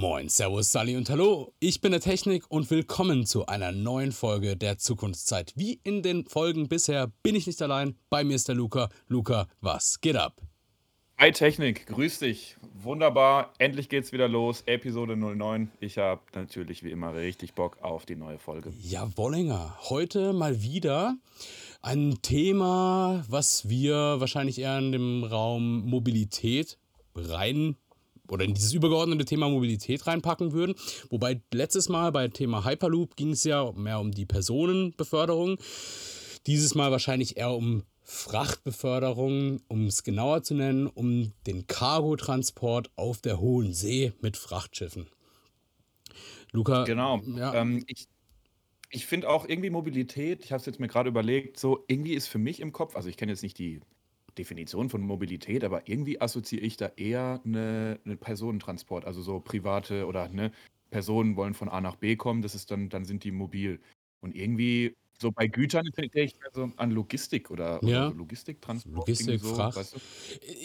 Moin, Servus, Sally und Hallo. Ich bin der Technik und willkommen zu einer neuen Folge der Zukunftszeit. Wie in den Folgen bisher bin ich nicht allein. Bei mir ist der Luca. Luca, was geht ab? Hi Technik, grüß dich. Wunderbar, endlich geht's wieder los. Episode 09. Ich habe natürlich wie immer richtig Bock auf die neue Folge. Ja, Wollinger. Heute mal wieder ein Thema, was wir wahrscheinlich eher in dem Raum Mobilität rein oder in dieses übergeordnete Thema Mobilität reinpacken würden. Wobei letztes Mal bei Thema Hyperloop ging es ja mehr um die Personenbeförderung. Dieses Mal wahrscheinlich eher um Frachtbeförderung, um es genauer zu nennen, um den Cargotransport auf der hohen See mit Frachtschiffen. Luca. Genau. Ja. Ähm, ich ich finde auch irgendwie Mobilität, ich habe es jetzt mir gerade überlegt, so irgendwie ist für mich im Kopf, also ich kenne jetzt nicht die Definition von Mobilität, aber irgendwie assoziiere ich da eher eine, eine Personentransport, also so private oder ne, Personen wollen von A nach B kommen, das ist dann, dann sind die mobil. Und irgendwie, so bei Gütern denke ich mehr so an Logistik oder, oder so Logistiktransport. Logistik, so, Fracht. Weißt du?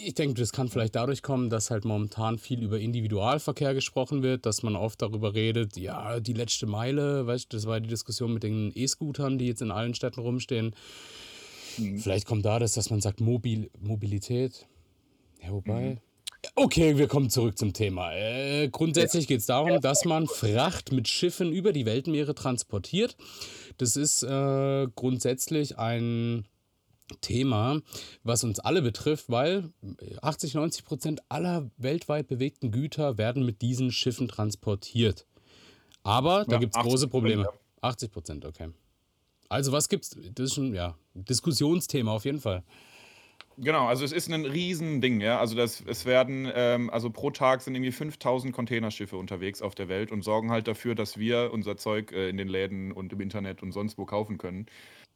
Ich denke, das kann vielleicht dadurch kommen, dass halt momentan viel über Individualverkehr gesprochen wird, dass man oft darüber redet, ja, die letzte Meile, weißt du, das war die Diskussion mit den E-Scootern, die jetzt in allen Städten rumstehen Mhm. Vielleicht kommt da das, dass man sagt Mobil Mobilität. Ja, wobei. Mhm. Okay, wir kommen zurück zum Thema. Äh, grundsätzlich ja. geht es darum, dass man Fracht mit Schiffen über die Weltmeere transportiert. Das ist äh, grundsätzlich ein Thema, was uns alle betrifft, weil 80, 90 Prozent aller weltweit bewegten Güter werden mit diesen Schiffen transportiert. Aber da ja, gibt es große Probleme. 80 Prozent, okay. Also was gibt's? Das ist schon, ja, Diskussionsthema auf jeden Fall. Genau, also es ist ein Riesending, ja. Also das, es werden, ähm, also pro Tag sind irgendwie 5000 Containerschiffe unterwegs auf der Welt und sorgen halt dafür, dass wir unser Zeug äh, in den Läden und im Internet und sonst wo kaufen können.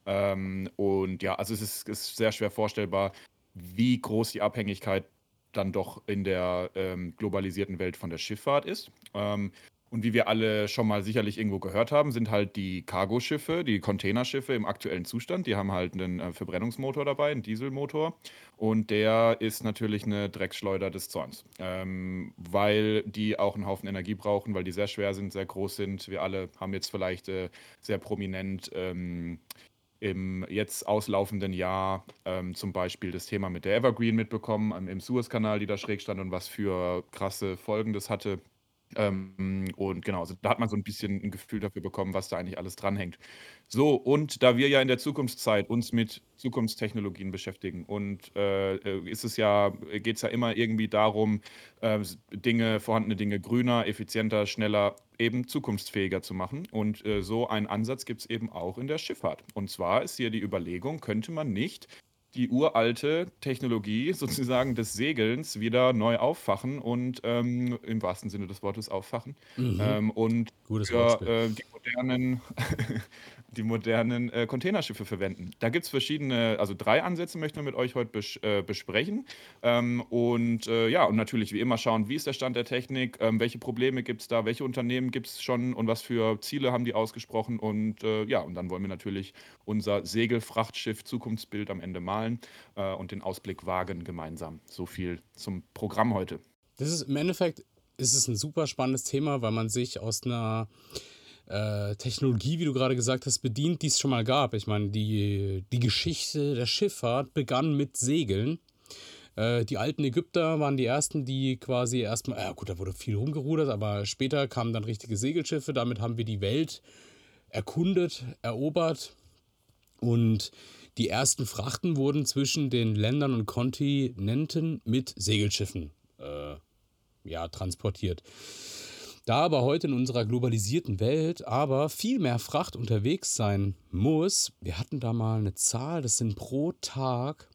Ähm, und ja, also es ist, ist, sehr schwer vorstellbar, wie groß die Abhängigkeit dann doch in der ähm, globalisierten Welt von der Schifffahrt ist. Und wie wir alle schon mal sicherlich irgendwo gehört haben, sind halt die Cargoschiffe, die Containerschiffe im aktuellen Zustand. Die haben halt einen äh, Verbrennungsmotor dabei, einen Dieselmotor. Und der ist natürlich eine Drecksschleuder des Zorns, ähm, weil die auch einen Haufen Energie brauchen, weil die sehr schwer sind, sehr groß sind. Wir alle haben jetzt vielleicht äh, sehr prominent ähm, im jetzt auslaufenden Jahr ähm, zum Beispiel das Thema mit der Evergreen mitbekommen, im Suezkanal, die da schräg stand und was für krasse Folgen das hatte. Ähm, und genau, also da hat man so ein bisschen ein Gefühl dafür bekommen, was da eigentlich alles dranhängt. So, und da wir ja in der Zukunftszeit uns mit Zukunftstechnologien beschäftigen und äh, ist es ja, geht es ja immer irgendwie darum, äh, Dinge, vorhandene Dinge grüner, effizienter, schneller, eben zukunftsfähiger zu machen. Und äh, so einen Ansatz gibt es eben auch in der Schifffahrt. Und zwar ist hier die Überlegung, könnte man nicht die uralte Technologie sozusagen des Segelns wieder neu auffachen und ähm, im wahrsten Sinne des Wortes auffachen. Mhm. Ähm, und Gutes für äh, die modernen die modernen äh, Containerschiffe verwenden. Da gibt es verschiedene, also drei Ansätze möchten wir mit euch heute bes äh, besprechen. Ähm, und äh, ja, und natürlich wie immer schauen, wie ist der Stand der Technik, ähm, welche Probleme gibt es da, welche Unternehmen gibt es schon und was für Ziele haben die ausgesprochen. Und äh, ja, und dann wollen wir natürlich unser Segelfrachtschiff Zukunftsbild am Ende malen äh, und den Ausblick wagen gemeinsam. So viel zum Programm heute. Das ist im Endeffekt ist es ein super spannendes Thema, weil man sich aus einer äh, Technologie, wie du gerade gesagt hast, bedient, die es schon mal gab. Ich meine, die, die Geschichte der Schifffahrt begann mit Segeln. Äh, die alten Ägypter waren die ersten, die quasi erstmal, ja gut, da wurde viel rumgerudert, aber später kamen dann richtige Segelschiffe. Damit haben wir die Welt erkundet, erobert und die ersten Frachten wurden zwischen den Ländern und Kontinenten mit Segelschiffen äh, ja, transportiert. Da aber heute in unserer globalisierten Welt aber viel mehr Fracht unterwegs sein muss, wir hatten da mal eine Zahl, das sind pro Tag,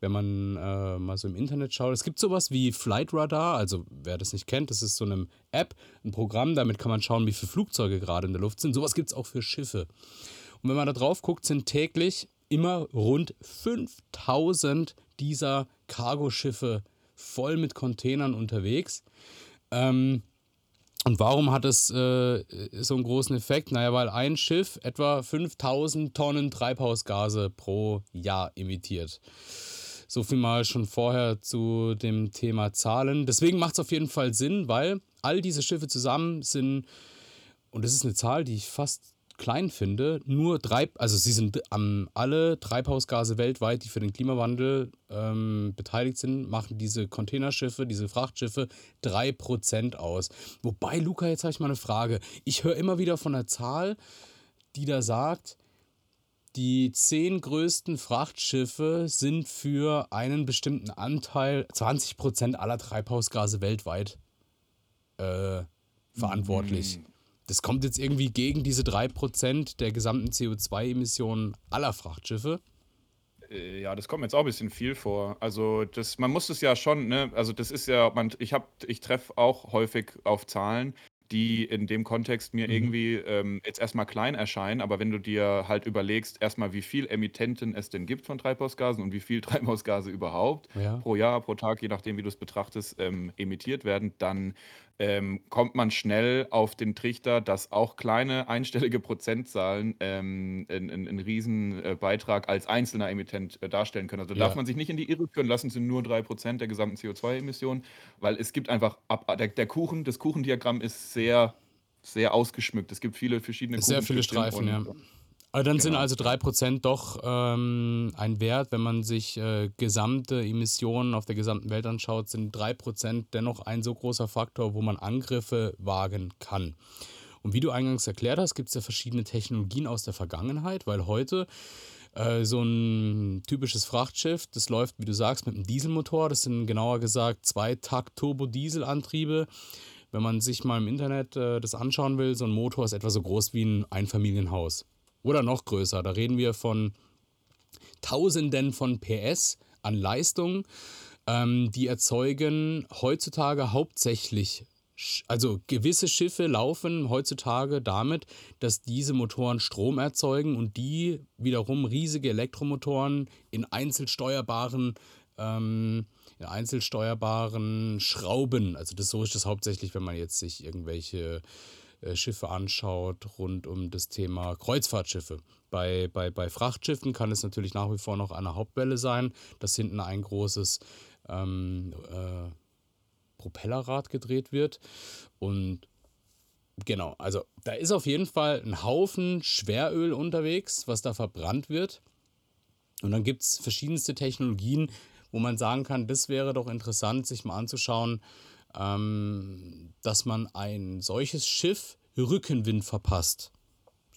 wenn man äh, mal so im Internet schaut, es gibt sowas wie Flight Radar, also wer das nicht kennt, das ist so eine App, ein Programm, damit kann man schauen, wie viele Flugzeuge gerade in der Luft sind. Sowas gibt es auch für Schiffe. Und wenn man da drauf guckt, sind täglich immer rund 5000 dieser Cargoschiffe voll mit Containern unterwegs. Ähm, und warum hat es äh, so einen großen Effekt? Naja, weil ein Schiff etwa 5000 Tonnen Treibhausgase pro Jahr emittiert. So viel mal schon vorher zu dem Thema Zahlen. Deswegen macht es auf jeden Fall Sinn, weil all diese Schiffe zusammen sind, und das ist eine Zahl, die ich fast klein finde, nur drei, also sie sind ähm, alle Treibhausgase weltweit, die für den Klimawandel ähm, beteiligt sind, machen diese Containerschiffe, diese Frachtschiffe 3% aus. Wobei, Luca, jetzt habe ich mal eine Frage. Ich höre immer wieder von einer Zahl, die da sagt, die zehn größten Frachtschiffe sind für einen bestimmten Anteil, 20% aller Treibhausgase weltweit, äh, verantwortlich. Mhm. Das kommt jetzt irgendwie gegen diese 3% der gesamten CO2-Emissionen aller Frachtschiffe. Äh, ja, das kommt jetzt auch ein bisschen viel vor. Also, das, man muss es ja schon, ne, also das ist ja, man, ich habe, ich treffe auch häufig auf Zahlen, die in dem Kontext mir mhm. irgendwie ähm, jetzt erstmal klein erscheinen, aber wenn du dir halt überlegst, erstmal, wie viel Emittenten es denn gibt von Treibhausgasen und wie viel Treibhausgase überhaupt ja. pro Jahr, pro Tag, je nachdem, wie du es betrachtest, ähm, emittiert werden, dann ähm, kommt man schnell auf den Trichter, dass auch kleine einstellige Prozentzahlen ähm, einen, riesen äh, Beitrag als einzelner Emittent äh, darstellen können. Also ja. darf man sich nicht in die Irre führen lassen, sind nur 3% der gesamten CO2-Emissionen, weil es gibt einfach, ab, der, der Kuchen, das Kuchendiagramm ist sehr, sehr ausgeschmückt. Es gibt viele verschiedene Sehr viele Streifen, ja. Aber dann genau. sind also 3% doch ähm, ein Wert, wenn man sich äh, gesamte Emissionen auf der gesamten Welt anschaut, sind 3% dennoch ein so großer Faktor, wo man Angriffe wagen kann. Und wie du eingangs erklärt hast, gibt es ja verschiedene Technologien aus der Vergangenheit, weil heute äh, so ein typisches Frachtschiff, das läuft, wie du sagst, mit einem Dieselmotor. Das sind genauer gesagt zwei Takt-Turbo-Dieselantriebe. Wenn man sich mal im Internet äh, das anschauen will, so ein Motor ist etwa so groß wie ein Einfamilienhaus oder noch größer. Da reden wir von Tausenden von PS an Leistung. Ähm, die erzeugen heutzutage hauptsächlich, also gewisse Schiffe laufen heutzutage damit, dass diese Motoren Strom erzeugen und die wiederum riesige Elektromotoren in einzelsteuerbaren ähm, in einzelsteuerbaren Schrauben, also das so ist das hauptsächlich, wenn man jetzt sich irgendwelche Schiffe anschaut, rund um das Thema Kreuzfahrtschiffe. Bei, bei, bei Frachtschiffen kann es natürlich nach wie vor noch eine Hauptwelle sein, dass hinten ein großes ähm, äh, Propellerrad gedreht wird. Und genau, also da ist auf jeden Fall ein Haufen Schweröl unterwegs, was da verbrannt wird. Und dann gibt es verschiedenste Technologien, wo man sagen kann, das wäre doch interessant, sich mal anzuschauen, ähm, dass man ein solches Schiff Rückenwind verpasst.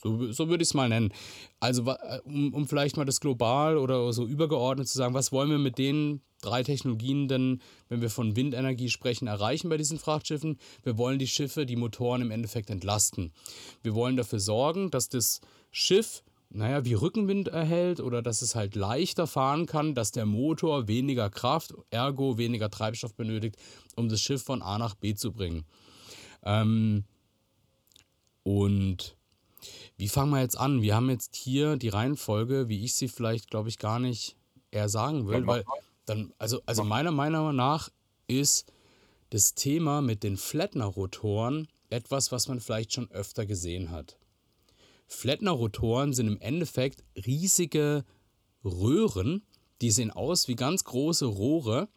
So, so würde ich es mal nennen. Also, äh, um, um vielleicht mal das global oder so übergeordnet zu sagen, was wollen wir mit den drei Technologien denn, wenn wir von Windenergie sprechen, erreichen bei diesen Frachtschiffen? Wir wollen die Schiffe, die Motoren im Endeffekt entlasten. Wir wollen dafür sorgen, dass das Schiff naja, wie Rückenwind erhält oder dass es halt leichter fahren kann, dass der Motor weniger Kraft, ergo weniger Treibstoff benötigt, um das Schiff von A nach B zu bringen. Ähm, und wie fangen wir jetzt an? Wir haben jetzt hier die Reihenfolge, wie ich sie vielleicht, glaube ich, gar nicht eher sagen will, weil dann, also, also meiner Meinung nach ist das Thema mit den Flettner-Rotoren etwas, was man vielleicht schon öfter gesehen hat. Flettner-Rotoren sind im Endeffekt riesige Röhren, die sehen aus wie ganz große Rohre,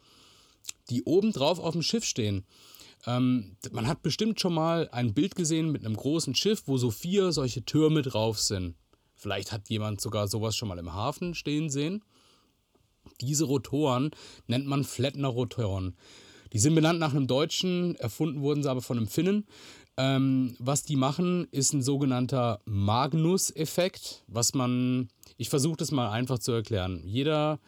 die obendrauf auf dem Schiff stehen. Ähm, man hat bestimmt schon mal ein Bild gesehen mit einem großen Schiff, wo so vier solche Türme drauf sind. Vielleicht hat jemand sogar sowas schon mal im Hafen stehen sehen. Diese Rotoren nennt man Flettner-Rotoren. Die sind benannt nach einem Deutschen, erfunden wurden sie aber von einem Finnen. Ähm, was die machen, ist ein sogenannter Magnus-Effekt, was man, ich versuche das mal einfach zu erklären. Jeder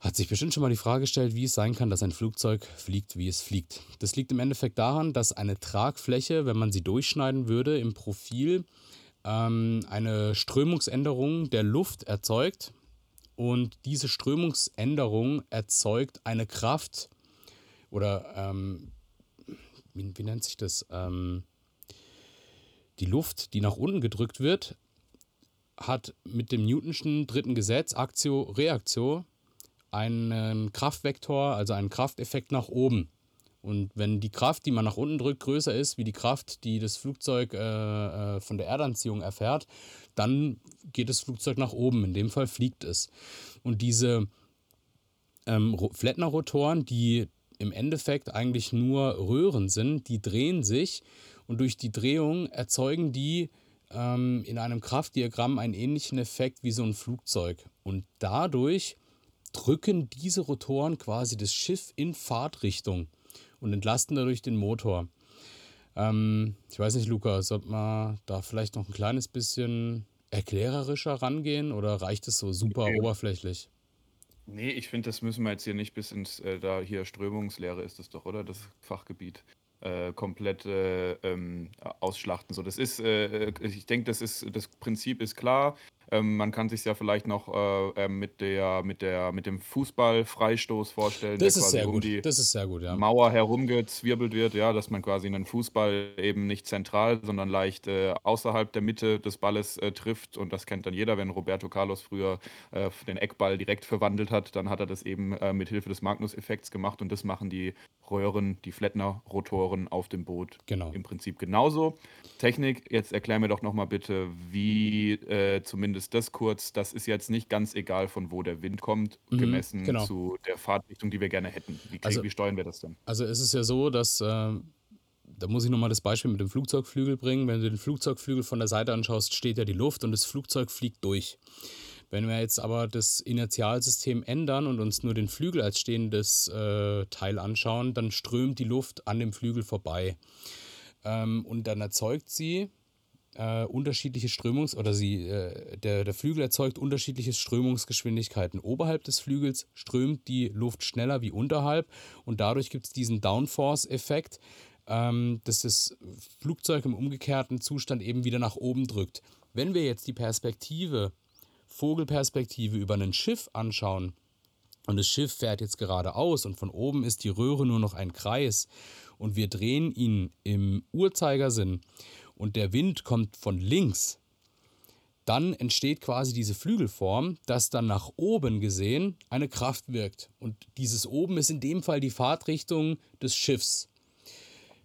hat sich bestimmt schon mal die Frage gestellt, wie es sein kann, dass ein Flugzeug fliegt, wie es fliegt. Das liegt im Endeffekt daran, dass eine Tragfläche, wenn man sie durchschneiden würde im Profil, ähm, eine Strömungsänderung der Luft erzeugt. Und diese Strömungsänderung erzeugt eine Kraft oder ähm, wie, wie, nennt sich das? Ähm, die Luft, die nach unten gedrückt wird, hat mit dem Newtonschen dritten Gesetz, Aktio, Reaktio, einen Kraftvektor, also einen Krafteffekt nach oben. Und wenn die Kraft, die man nach unten drückt, größer ist wie die Kraft, die das Flugzeug äh, äh, von der Erdanziehung erfährt, dann geht das Flugzeug nach oben. In dem Fall fliegt es. Und diese ähm, Flettner-Rotoren, die im Endeffekt eigentlich nur Röhren sind, die drehen sich und durch die Drehung erzeugen die ähm, in einem Kraftdiagramm einen ähnlichen Effekt wie so ein Flugzeug. Und dadurch drücken diese Rotoren quasi das Schiff in Fahrtrichtung und entlasten dadurch den Motor. Ähm, ich weiß nicht, Luca, sollte man da vielleicht noch ein kleines bisschen erklärerischer rangehen oder reicht es so super okay. oberflächlich? Nee, ich finde, das müssen wir jetzt hier nicht bis ins, äh, da hier Strömungslehre ist es doch, oder? Das Fachgebiet. Äh, komplett äh, ähm, ausschlachten. So, das ist, äh, ich denke, das ist, das Prinzip ist klar. Ähm, man kann sich ja vielleicht noch äh, ähm, mit, der, mit, der, mit dem Fußballfreistoß vorstellen, Das der ist quasi sehr um gut. die gut, ja. Mauer herumgezwirbelt wird, ja, dass man quasi einen Fußball eben nicht zentral, sondern leicht äh, außerhalb der Mitte des Balles äh, trifft. Und das kennt dann jeder, wenn Roberto Carlos früher äh, den Eckball direkt verwandelt hat, dann hat er das eben äh, mit Hilfe des Magnus-Effekts gemacht und das machen die Röhren, die Flettner-Rotoren auf dem Boot Genau. im Prinzip genauso. Technik, jetzt erklär mir doch nochmal bitte, wie äh, zumindest das kurz, das ist jetzt nicht ganz egal, von wo der Wind kommt, Mhm, gemessen genau. zu der Fahrtrichtung, die wir gerne hätten. Wie, Also, wie steuern wir das denn? also es ist ja so, dass, äh, da muss ich nochmal das Beispiel mit dem Flugzeugflügel bringen. Wenn du den Flugzeugflügel von der Seite anschaust, steht ja die Luft und das Flugzeug fliegt durch. Wenn wir jetzt aber das Inertialsystem ändern und uns nur den Flügel als stehendes äh, Teil anschauen, dann strömt die Luft an dem Flügel vorbei. Ähm, und dann erzeugt sie äh, unterschiedliche Strömungs- oder sie, äh, der, der Flügel erzeugt unterschiedliche Strömungsgeschwindigkeiten. Oberhalb des Flügels strömt die Luft schneller wie unterhalb und dadurch gibt es diesen Downforce-Effekt, ähm, dass das Flugzeug im umgekehrten Zustand eben wieder nach oben drückt. Wenn wir jetzt die Perspektive, Vogelperspektive über ein Schiff anschauen, und das Schiff fährt jetzt geradeaus und von oben ist die Röhre nur noch ein Kreis und wir drehen ihn im Uhrzeigersinn und der Wind kommt von links, dann entsteht quasi diese Flügelform, dass dann nach oben gesehen eine Kraft wirkt. Und dieses oben ist in dem Fall die Fahrtrichtung des Schiffs.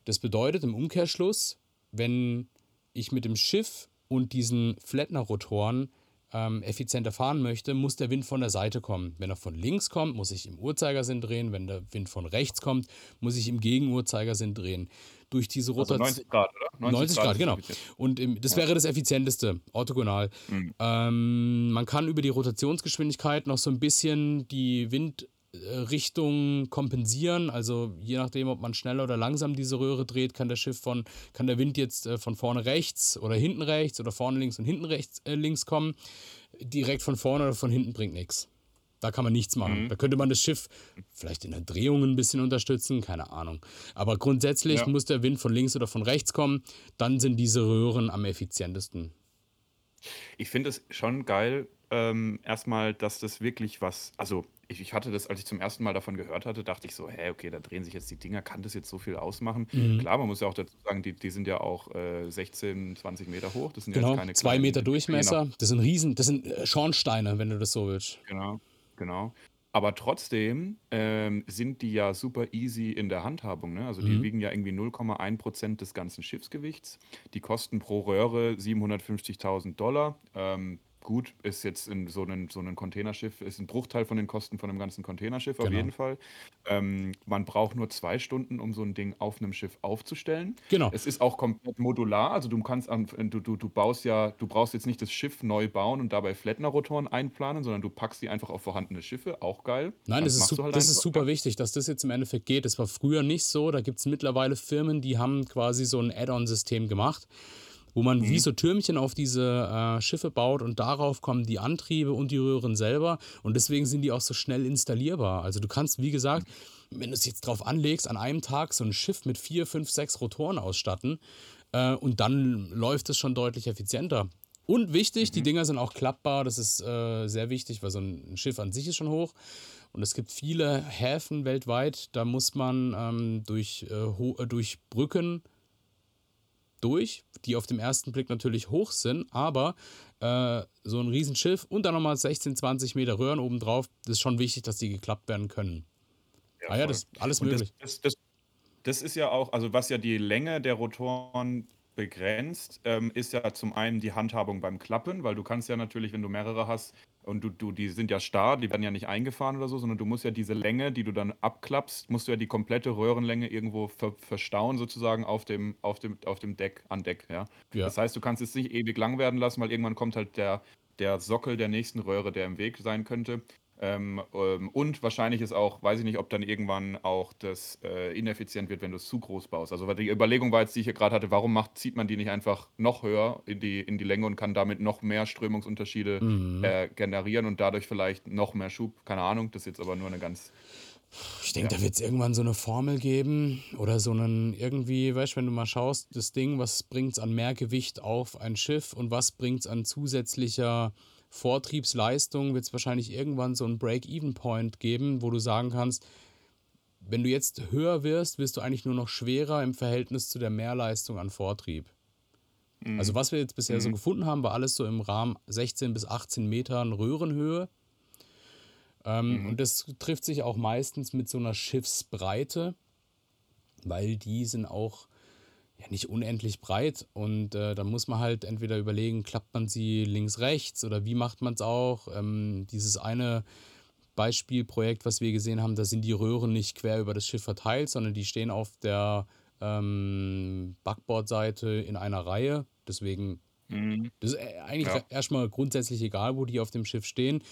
Das bedeutet im Umkehrschluss, wenn ich mit dem Schiff und diesen Flettner-Rotoren ähm, effizienter fahren möchte, muss der Wind von der Seite kommen. Wenn er von links kommt, muss ich im Uhrzeigersinn drehen. Wenn der Wind von rechts kommt, muss ich im Gegenuhrzeigersinn drehen. Durch diese Also Rotation. 90 Grad, oder? 90 Grad, ist genau. Und im, das wäre das effizienteste, orthogonal. Mhm. Ähm, man kann über die Rotationsgeschwindigkeit noch so ein bisschen die Windrichtung kompensieren. Also je nachdem, ob man schnell oder langsam diese Röhre dreht, kann der Schiff von, kann der Wind jetzt äh, von vorne rechts oder hinten rechts oder vorne links und hinten rechts äh, links kommen. Direkt von vorne oder von hinten bringt nichts. Da kann man nichts machen. Mhm. Da könnte man das Schiff vielleicht in der Drehung ein bisschen unterstützen, keine Ahnung. Aber grundsätzlich Ja. muss der Wind von links oder von rechts kommen. Dann sind diese Röhren am effizientesten. Ich finde es schon geil, ähm, erstmal, dass das wirklich was, also ich, ich hatte das, als ich zum ersten Mal davon gehört hatte, dachte ich so, hä, okay, da drehen sich jetzt die Dinger, kann das jetzt so viel ausmachen? Mhm. Klar, man muss ja auch dazu sagen, die, die sind ja auch äh, 16, 20 Meter hoch, das sind ja Genau, keine zwei kleinen, Meter Durchmesser. Das sind Riesen, das sind äh, Schornsteine, wenn du das so willst. genau, genau. Aber trotzdem ähm, sind die ja super easy in der Handhabung. Ne? Also die Mhm. wiegen ja irgendwie 0,1 Prozent des ganzen Schiffsgewichts. Die kosten pro Röhre 750.000 Dollar. Ähm, gut, ist jetzt in so einem so ein Containerschiff, ist ein Bruchteil von den Kosten von einem ganzen Containerschiff auf Genau. jeden Fall. Ähm, man braucht nur zwei Stunden, um so ein Ding auf einem Schiff aufzustellen. Genau. Es ist auch komplett modular, also du kannst an, du, du, du baust ja, du brauchst jetzt nicht das Schiff neu bauen und dabei Flettner-Rotoren einplanen, sondern du packst die einfach auf vorhandene Schiffe, auch geil. Nein, das, ist, du su- halt das ist super wichtig, dass das jetzt im Endeffekt geht. Das war früher nicht so. Da gibt es mittlerweile Firmen, die haben quasi so ein Add-on-System gemacht, wo man wie Mhm. so Türmchen auf diese äh, Schiffe baut und darauf kommen die Antriebe und die Röhren selber. Und deswegen sind die auch so schnell installierbar. Also du kannst, wie gesagt, wenn du es jetzt drauf anlegst, an einem Tag so ein Schiff mit vier, fünf, sechs Rotoren ausstatten äh, und dann läuft es schon deutlich effizienter. Und wichtig, die Mhm. Dinger sind auch klappbar. Das ist äh, sehr wichtig, weil so ein Schiff an sich ist schon hoch. Und es gibt viele Häfen weltweit, da muss man ähm, durch, äh, äh, durch Brücken durch, die auf dem ersten Blick natürlich hoch sind, aber äh, so ein Riesenschiff und dann nochmal 16, 20 Meter Röhren obendrauf, das ist schon wichtig, dass die geklappt werden können. Ja, ah ja, das ist alles Und das, möglich. das, das, das ist ja auch, also was ja die Länge der Rotoren begrenzt, ähm, ist ja zum einen die Handhabung beim Klappen, weil du kannst ja natürlich, wenn du mehrere hast, und du, du, die sind ja starr, die werden ja nicht eingefahren oder so, sondern du musst ja diese Länge, die du dann abklappst, musst du ja die komplette Röhrenlänge irgendwo ver verstauen, sozusagen auf dem, auf dem, auf dem Deck, an Deck, ja? ja. Das heißt, du kannst es nicht ewig lang werden lassen, weil irgendwann kommt halt der, der Sockel der nächsten Röhre, der im Weg sein könnte. Ähm, ähm, und wahrscheinlich ist auch, weiß ich nicht, ob dann irgendwann auch das äh, ineffizient wird, wenn du es zu groß baust. Also die Überlegung war jetzt, die ich hier gerade hatte, warum macht, zieht man die nicht einfach noch höher in die, in die Länge und kann damit noch mehr Strömungsunterschiede mhm. äh, generieren und dadurch vielleicht noch mehr Schub. Keine Ahnung, das ist jetzt aber nur eine ganz. Ich denke, ja. da wird es irgendwann so eine Formel geben oder so einen irgendwie, weißt du, wenn du mal schaust, das Ding, was bringt es an mehr Gewicht auf ein Schiff und was bringt es an zusätzlicher Vortriebsleistung wird es wahrscheinlich irgendwann so einen Break-Even-Point geben, wo du sagen kannst, wenn du jetzt höher wirst, wirst du eigentlich nur noch schwerer im Verhältnis zu der Mehrleistung an Vortrieb. Mhm. Also was wir jetzt bisher mhm. so gefunden haben, war alles so im Rahmen 16 bis 18 Metern Röhrenhöhe. Ähm, mhm. Und das trifft sich auch meistens mit so einer Schiffsbreite, weil die sind auch ja nicht unendlich breit und äh, dann muss man halt entweder überlegen, klappt man sie links, rechts oder wie macht man es auch. Ähm, dieses eine Beispielprojekt, was wir gesehen haben, da sind die Röhren nicht quer über das Schiff verteilt, sondern die stehen auf der ähm, Backbordseite in einer Reihe. Deswegen, mhm. das ist äh, eigentlich ja. erstmal grundsätzlich egal, wo die auf dem Schiff stehen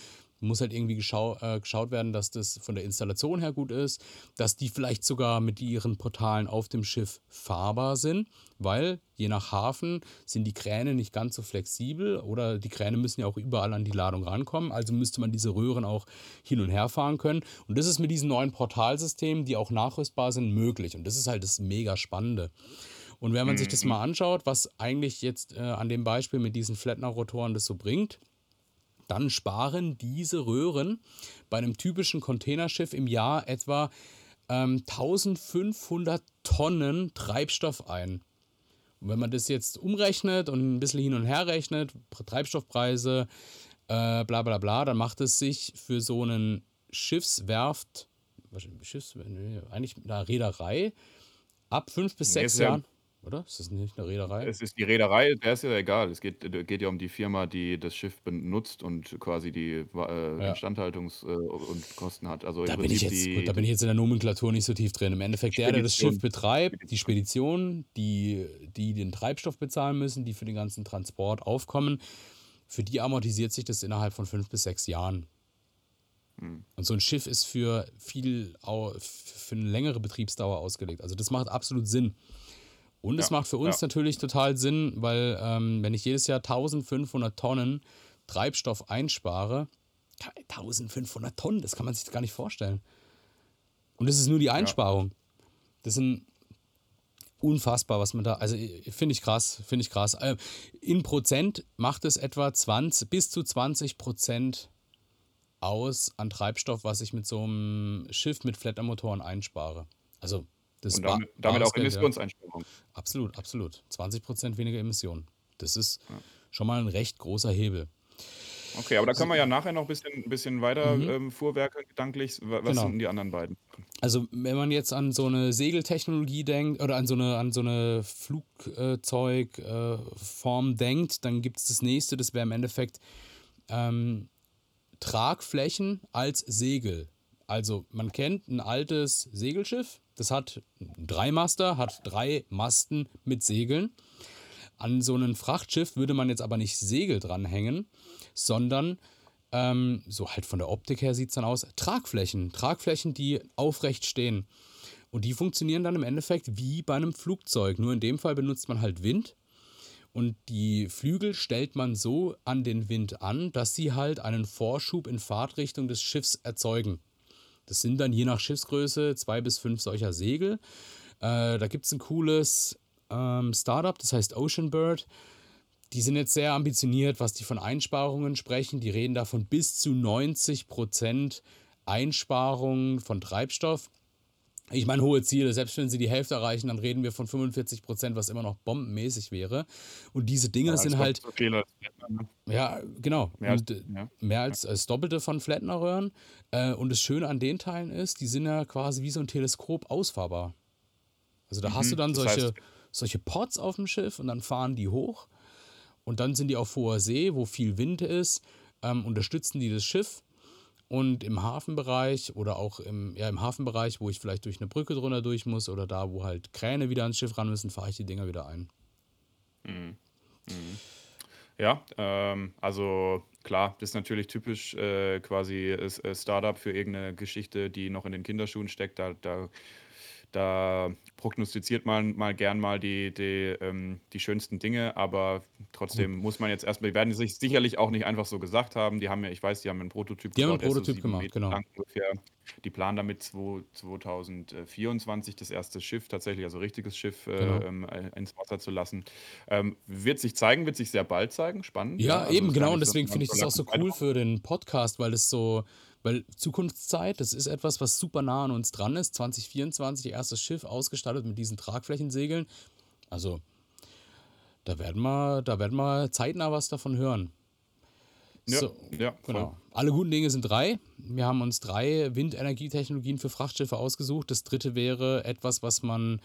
muss halt irgendwie geschau äh, geschaut werden, dass das von der Installation her gut ist, dass die vielleicht sogar mit ihren Portalen auf dem Schiff fahrbar sind, weil je nach Hafen sind die Kräne nicht ganz so flexibel oder die Kräne müssen ja auch überall an die Ladung rankommen, also müsste man diese Röhren auch hin und her fahren können und das ist mit diesen neuen Portalsystemen, die auch nachrüstbar sind, möglich und das ist halt das mega Spannende. Und wenn man sich das mhm. mal anschaut, was eigentlich jetzt äh, an dem Beispiel mit diesen Flatner-Rotoren das so bringt, dann sparen diese Röhren bei einem typischen Containerschiff im Jahr etwa ähm, 1500 Tonnen Treibstoff ein. Und wenn man das jetzt umrechnet und ein bisschen hin und her rechnet, Treibstoffpreise, äh, bla bla bla, dann macht es sich für so einen Schiffswerft, Schiffs, eigentlich eine Reederei, ab fünf bis sechs Jahren. Oder? Ist das nicht eine Reederei? Es ist die Reederei, der ist ja egal. Es geht, äh, geht ja um die Firma, die das Schiff benutzt und quasi die äh, Ja. Instandhaltungs- äh, und Kosten hat. Also Da bin ich jetzt, gut, da bin ich jetzt in der Nomenklatur nicht so tief drin. Im Endeffekt, der, der das Schiff betreibt, die Spedition, die, die den Treibstoff bezahlen müssen, die für den ganzen Transport aufkommen, für die amortisiert sich das innerhalb von fünf bis sechs Jahren. Hm. Und so ein Schiff ist für viel, für eine längere Betriebsdauer ausgelegt. Also das macht absolut Sinn. Und es macht für uns ja. natürlich total Sinn, weil ähm, wenn ich jedes Jahr 1500 Tonnen Treibstoff einspare, 1500 Tonnen, das kann man sich gar nicht vorstellen. Und das ist nur die Einsparung. Ja. Das sind unfassbar, was man da, also finde ich krass, finde ich krass. Äh, in Prozent macht es etwa 20, bis zu 20 Prozent aus an Treibstoff, was ich mit so einem Schiff mit Flattermotoren einspare. Also das und damit, damit auch Emissionseinsparungen. Ja. Absolut, absolut. 20 Prozent weniger Emissionen. Das ist ja. schon mal ein recht großer Hebel. Okay, aber da können wir ja nachher noch ein bisschen, bisschen weiter mhm. ähm, vorwerken, gedanklich. Was genau. sind die anderen beiden? Also, wenn man jetzt an so eine Segeltechnologie denkt oder an so eine, an so eine Flugzeugform äh, denkt, dann gibt es das nächste, das wäre im Endeffekt ähm, Tragflächen als Segel. Also, man kennt ein altes Segelschiff, das hat einen Dreimaster, hat drei Masten mit Segeln. An so einem Frachtschiff würde man jetzt aber nicht Segel dranhängen, sondern ähm, so halt von der Optik her sieht es dann aus, Tragflächen. Tragflächen, die aufrecht stehen. Und die funktionieren dann im Endeffekt wie bei einem Flugzeug. Nur in dem Fall benutzt man halt Wind. Und die Flügel stellt man so an den Wind an, dass sie halt einen Vorschub in Fahrtrichtung des Schiffs erzeugen. Das sind dann je nach Schiffsgröße zwei bis fünf solcher Segel. Äh, da gibt es ein cooles ähm, Startup, das heißt Oceanbird. Die sind jetzt sehr ambitioniert, was die von Einsparungen sprechen. Die reden da von bis zu 90 Prozent Einsparung von Treibstoff. Ich meine, hohe Ziele, selbst wenn sie die Hälfte erreichen, dann reden wir von 45 Prozent, was immer noch bombenmäßig wäre. Und diese Dinge ja, sind halt. So viel als Flattner, ne? Ja, genau. Mehr als, ja. mehr als das Doppelte von Flattner-Röhren. Äh, und das Schöne an den Teilen ist, die sind ja quasi wie so ein Teleskop ausfahrbar. Also da mhm, hast du dann solche, heißt, solche Pods auf dem Schiff und dann fahren die hoch. Und dann sind die auf hoher See, wo viel Wind ist. ähm, unterstützen die das Schiff und im Hafenbereich oder auch im, ja, im Hafenbereich, wo ich vielleicht durch eine Brücke drunter durch muss oder da, wo halt Kräne wieder ans Schiff ran müssen, fahre ich die Dinger wieder ein. Mhm. Mhm. Ja, ähm, also klar, das ist natürlich typisch äh, quasi äh, Startup für irgendeine Geschichte, die noch in den Kinderschuhen steckt. Da, da da prognostiziert man mal gern mal die, die, ähm, die schönsten Dinge, aber trotzdem muss man jetzt erstmal, die werden sich sicherlich auch nicht einfach so gesagt haben. Die haben ja, ich weiß, die haben einen Prototyp Die haben einen Prototyp gemacht, Meter genau. ungefähr. Die planen damit 2024 das erste Schiff, tatsächlich, also richtiges Schiff, äh, Genau. ähm, äh, ins Wasser zu lassen. Ähm, wird sich zeigen, wird sich sehr bald zeigen, spannend. Ja, Also eben, genau. Und deswegen finde ich das auch so cool für den Podcast, weil das so, weil Zukunftszeit, das ist etwas, was super nah an uns dran ist. 2024, erstes Schiff ausgestattet mit diesen Tragflächensegeln. Also, da werden wir, da werden wir zeitnah was davon hören. Ja, so, ja, genau. Alle guten Dinge sind drei. Wir haben uns drei Windenergietechnologien für Frachtschiffe ausgesucht. Das dritte wäre etwas, was man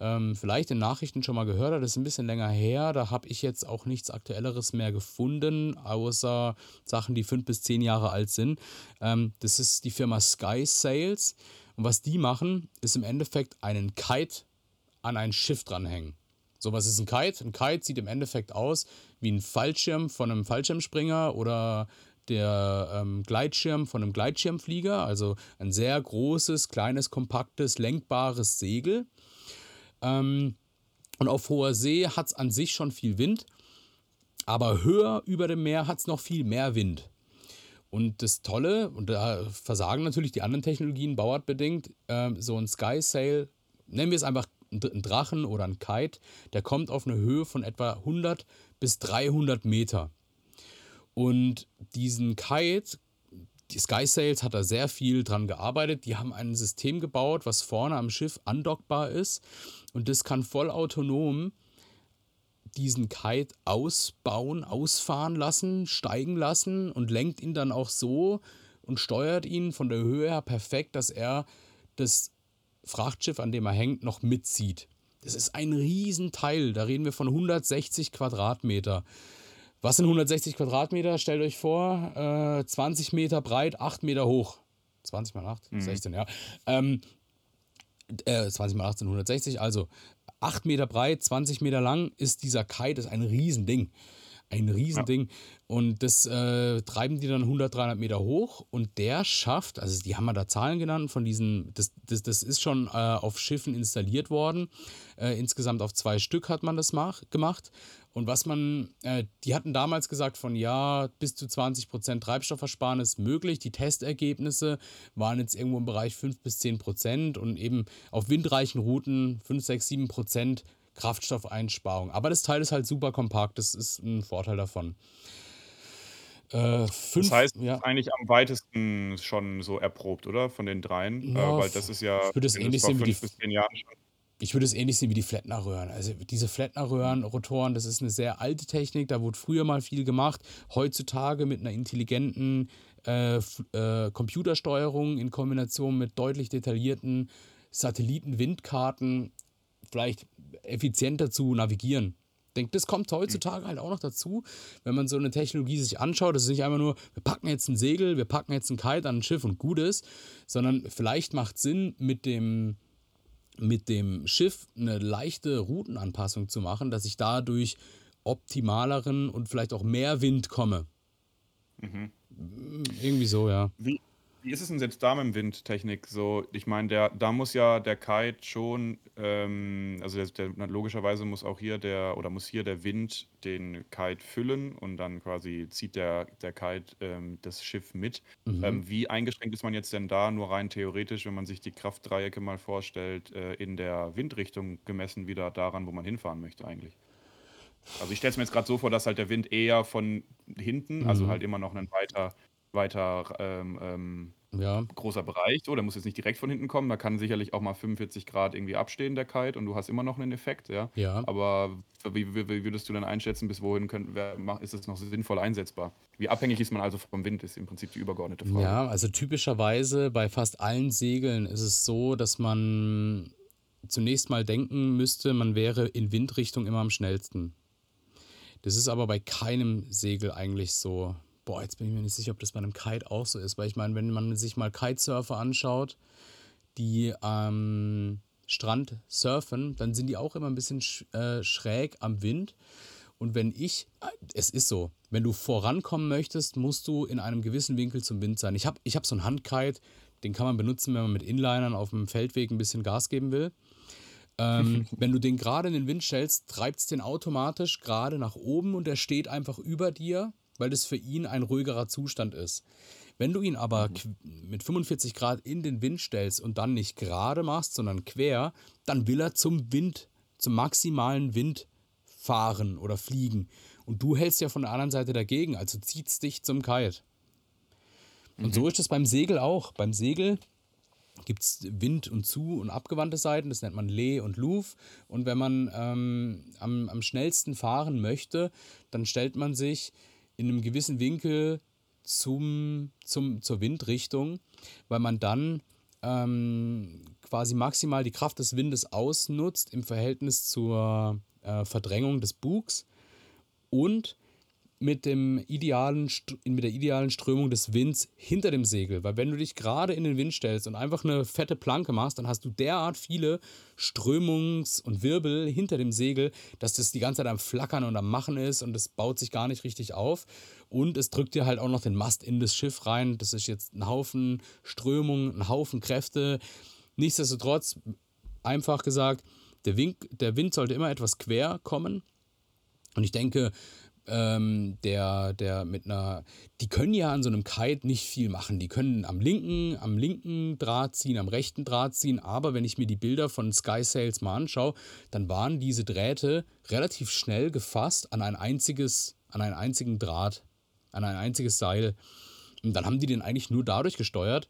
ähm, vielleicht in Nachrichten schon mal gehört hat. Das ist ein bisschen länger her. Da habe ich jetzt auch nichts Aktuelleres mehr gefunden, außer Sachen, die fünf bis zehn Jahre alt sind. Ähm, das ist die Firma Sky Sales. Und was die machen, ist im Endeffekt einen Kite an ein Schiff dranhängen. So, was ist ein Kite? Ein Kite sieht im Endeffekt aus wie ein Fallschirm von einem Fallschirmspringer oder der ähm, Gleitschirm von einem Gleitschirmflieger, also ein sehr großes, kleines, kompaktes, lenkbares Segel. Ähm, und auf hoher See hat es an sich schon viel Wind, aber höher über dem Meer hat es noch viel mehr Wind. Und das Tolle, und da versagen natürlich die anderen Technologien bauartbedingt, äh, so ein Sky Sail, nennen wir es einfach ein Drachen oder ein Kite, der kommt auf eine Höhe von etwa 100 bis 300 Meter. Und diesen Kite die Sky Sales hat da sehr viel dran gearbeitet. Die haben ein System gebaut, was vorne am Schiff andockbar ist. Und das kann vollautonom diesen Kite ausbauen, ausfahren lassen, steigen lassen und lenkt ihn dann auch so und steuert ihn von der Höhe her perfekt, dass er das Frachtschiff, an dem er hängt, noch mitzieht. Das ist ein Riesenteil. Da reden wir von 160 Quadratmeter. Was sind 160 Quadratmeter? Stellt euch vor, äh, 20 Meter breit, 8 Meter hoch. 20 mal 8? Mhm. 16, ja. Ähm, äh, 20 mal 8 sind 160, also 8 Meter breit, 20 Meter lang ist dieser Kite, das ist ein Riesending. Ein Riesending. Ja. Und das äh, treiben die dann 100, 300 Meter hoch und der schafft, also die haben wir da Zahlen genannt von diesen, das, das, das ist schon äh, auf Schiffen installiert worden. Äh, insgesamt auf zwei Stück hat man das mach, gemacht. Und was man, äh, die hatten damals gesagt von ja, bis zu 20% Treibstoffversparnis möglich. Die Testergebnisse waren jetzt irgendwo im Bereich 5 bis 10% und eben auf windreichen Routen 5, 6, 7% Kraftstoffeinsparung. Aber das Teil ist halt super kompakt, das ist ein Vorteil davon. Äh, fünf, das heißt, ja. eigentlich am weitesten schon so erprobt, oder? Von den dreien? Ja, äh, weil das ist ja ich würde es ähnlich sehen wie die, bis zehn Jahren schon ich würde es ähnlich sehen wie die Flettner-Röhren. Also diese Flettner-Röhren-Rotoren, das ist eine sehr alte Technik, da wurde früher mal viel gemacht. Heutzutage mit einer intelligenten äh, äh, Computersteuerung in Kombination mit deutlich detaillierten Satelliten-Windkarten vielleicht effizienter zu navigieren. Ich denke, das kommt heutzutage halt auch noch dazu, wenn man so eine Technologie sich anschaut. Das ist nicht einfach nur, wir packen jetzt ein Segel, wir packen jetzt ein Kite an ein Schiff und gut ist, sondern vielleicht macht Sinn mit dem mit dem Schiff eine leichte Routenanpassung zu machen, dass ich dadurch optimaleren und vielleicht auch mehr Wind komme. Mhm. Irgendwie so, ja. Wie, wie ist es denn jetzt da mit dem Windtechnik? So, ich meine, da muss ja der Kite schon, ähm, also der, der, logischerweise muss auch hier der, oder muss hier der Wind den Kite füllen und dann quasi zieht der, der Kite ähm, das Schiff mit. Mhm. Ähm, wie eingeschränkt ist man jetzt denn da, nur rein theoretisch, wenn man sich die Kraftdreiecke mal vorstellt, äh, in der Windrichtung gemessen wieder daran, wo man hinfahren möchte eigentlich? Also ich stelle es mir jetzt gerade so vor, dass halt der Wind eher von hinten, also mhm. also halt immer noch einen weiter weiter ähm, ähm, ja. großer Bereich. So, der muss jetzt nicht direkt von hinten kommen. Da kann sicherlich auch mal 45 Grad irgendwie abstehen, der Kite, und du hast immer noch einen Effekt, ja. ja. Aber wie, wie, wie würdest du denn einschätzen, bis wohin könnt, wer, ist es noch sinnvoll einsetzbar? Wie abhängig ist man also vom Wind, ist im Prinzip die übergeordnete Frage. Ja, also typischerweise bei fast allen Segeln ist es so, dass man zunächst mal denken müsste, man wäre in Windrichtung immer am schnellsten. Das ist aber bei keinem Segel eigentlich so boah, jetzt bin ich mir nicht sicher, ob das bei einem Kite auch so ist, weil ich meine, wenn man sich mal Kitesurfer anschaut, die am Strand surfen, dann sind die auch immer ein bisschen sch äh, schräg am Wind. Und wenn ich, es ist so, wenn du vorankommen möchtest, musst du in einem gewissen Winkel zum Wind sein. Ich habe ich hab so einen Handkite, den kann man benutzen, wenn man mit Inlinern auf dem Feldweg ein bisschen Gas geben will. Ähm, wenn du den gerade in den Wind stellst, treibt es den automatisch gerade nach oben und er steht einfach über dir, weil das für ihn ein ruhigerer Zustand ist. Wenn du ihn aber mhm. mit 45 Grad in den Wind stellst und dann nicht gerade machst, sondern quer, dann will er zum Wind, zum maximalen Wind fahren oder fliegen. Und du hältst ja von der anderen Seite dagegen, also zieht es dich zum Kite. Und mhm. so ist es beim Segel auch. Beim Segel gibt es Wind- und Zu- und abgewandte Seiten, das nennt man Lee und Louvre. Und wenn man ähm, am, am schnellsten fahren möchte, dann stellt man sich in einem gewissen Winkel zum, zum, zur Windrichtung, weil man dann ähm, quasi maximal die Kraft des Windes ausnutzt im Verhältnis zur äh, Verdrängung des Bugs und mit, dem idealen, mit der idealen Strömung des Winds hinter dem Segel. Weil wenn du dich gerade in den Wind stellst und einfach eine fette Planke machst, dann hast du derart viele Strömungs- und Wirbel hinter dem Segel, dass das die ganze Zeit am Flackern und am Machen ist und es baut sich gar nicht richtig auf. Und es drückt dir halt auch noch den Mast in das Schiff rein. Das ist jetzt ein Haufen Strömung, ein Haufen Kräfte. Nichtsdestotrotz, einfach gesagt, der, Wink, der Wind sollte immer etwas quer kommen. Und ich denke, ähm, der, der mit einer, die können ja an so einem Kite nicht viel machen. Die können am linken, am linken Draht ziehen, am rechten Draht ziehen, aber wenn ich mir die Bilder von Sky Sails mal anschaue, dann waren diese Drähte relativ schnell gefasst an ein einziges, an einen einzigen Draht, an ein einziges Seil. Und dann haben die den eigentlich nur dadurch gesteuert,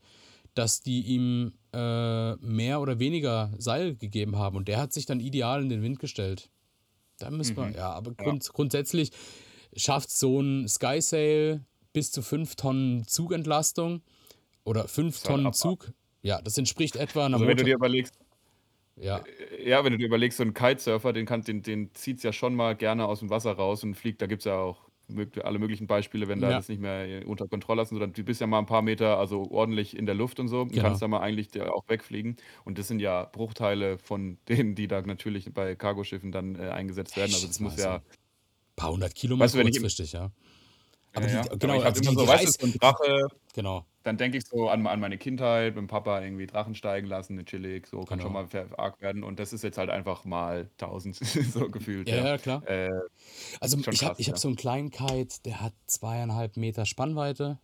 dass die ihm äh, mehr oder weniger Seil gegeben haben. Und der hat sich dann ideal in den Wind gestellt. Da müssen wir, mhm. ja, aber grund, ja. grundsätzlich schafft so ein Skysail bis zu 5 Tonnen Zugentlastung oder 5 Tonnen Zug. Ja, das entspricht etwa einer also wenn du dir überlegst, ja. ja, wenn du dir überlegst, so ein Kitesurfer, den, den, den zieht es ja schon mal gerne aus dem Wasser raus und fliegt, da gibt es ja auch alle möglichen Beispiele, wenn da ja. das nicht mehr unter Kontrolle hast, sondern du bist ja mal ein paar Meter, also ordentlich in der Luft und so, genau. kannst da mal eigentlich auch wegfliegen. Und das sind ja Bruchteile von denen, die da natürlich bei Cargoschiffen dann äh, eingesetzt werden. Also das muss ja paar hundert Kilometer weißt du, kurzfristig, ja. Aber ja, die, ja. genau, aber ich also immer die, so, die weißt du, so ein Drache, genau. dann denke ich so an, an, meine Kindheit, mit dem Papa irgendwie Drachen steigen lassen, chillig, so kann genau. schon mal arg werden und das ist jetzt halt einfach mal tausend, so gefühlt. Ja, ja, ja klar. Äh, also ich habe ja. hab so einen kleinen Kite, der hat zweieinhalb Meter Spannweite,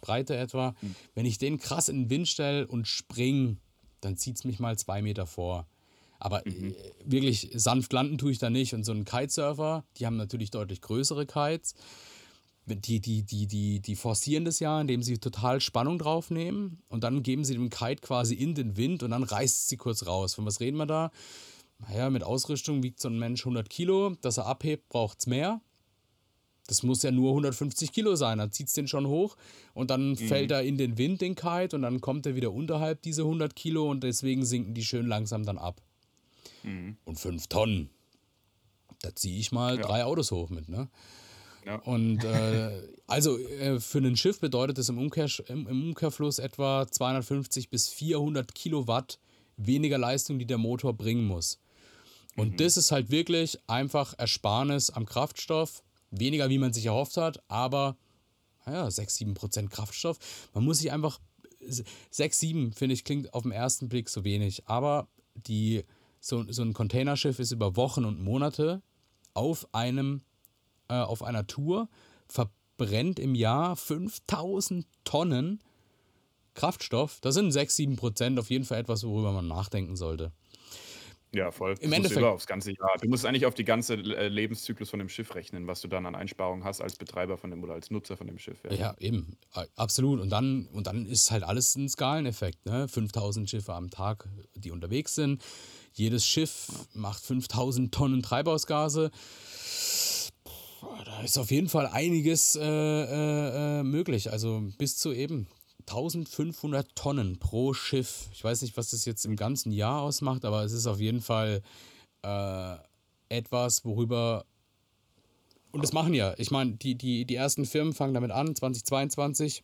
Breite etwa. Hm. Wenn ich den krass in den Wind stelle und spring, dann zieht es mich mal zwei Meter vor. Aber mhm. Äh, wirklich sanft landen tue ich da nicht. Und so ein Kitesurfer, die haben natürlich deutlich größere Kites. Die, die, die, die, die forcieren das ja, indem sie total Spannung draufnehmen und dann geben sie dem Kite quasi in den Wind und dann reißt sie kurz raus. Von was reden wir da? Naja, mit Ausrüstung wiegt so ein Mensch 100 Kilo. Dass er abhebt, braucht es mehr. Das muss ja nur 150 Kilo sein. Dann zieht es den schon hoch und dann mhm. fällt er in den Wind, den Kite, und dann kommt er wieder unterhalb diese 100 Kilo und deswegen sinken die schön langsam dann ab. Mhm. Und fünf Tonnen. Da ziehe ich mal ja. drei Autos hoch mit, ne? Ja. Und äh, also äh, für ein Schiff bedeutet das im, Umkehr, im, im, Umkehrfluss etwa 250 bis 400 Kilowatt weniger Leistung, die der Motor bringen muss. Und mhm. das ist halt wirklich einfach Ersparnis am Kraftstoff. Weniger, wie man sich erhofft hat, aber naja, 6, 7 Prozent Kraftstoff. Man muss sich einfach. 6, 7, finde ich, klingt auf den ersten Blick so wenig. Aber die so, so ein Containerschiff ist über Wochen und Monate auf einem, äh, auf einer Tour, verbrennt im Jahr 5000 Tonnen Kraftstoff. Das sind 6, 7 Prozent, auf jeden Fall etwas, worüber man nachdenken sollte. Ja, voll. Im Endeffekt. aufs ganze Jahr. Du musst eigentlich auf die ganze äh, Lebenszyklus von dem Schiff rechnen, was du dann an Einsparungen hast als Betreiber von dem oder als Nutzer von dem Schiff. Ja, ja eben. Absolut. Und dann, und dann ist halt alles ein Skaleneffekt. Ne? 5000 Schiffe am Tag, die unterwegs sind. Jedes Schiff macht 5000 Tonnen Treibhausgase. Da ist auf jeden Fall einiges äh, äh, äh möglich. Also bis zu eben 1500 Tonnen pro Schiff. Ich weiß nicht, was das jetzt im ganzen Jahr ausmacht, aber es ist auf jeden Fall äh, etwas, worüber Und das machen ja. Ich meine, die, die, die ersten Firmen fangen damit an, 2022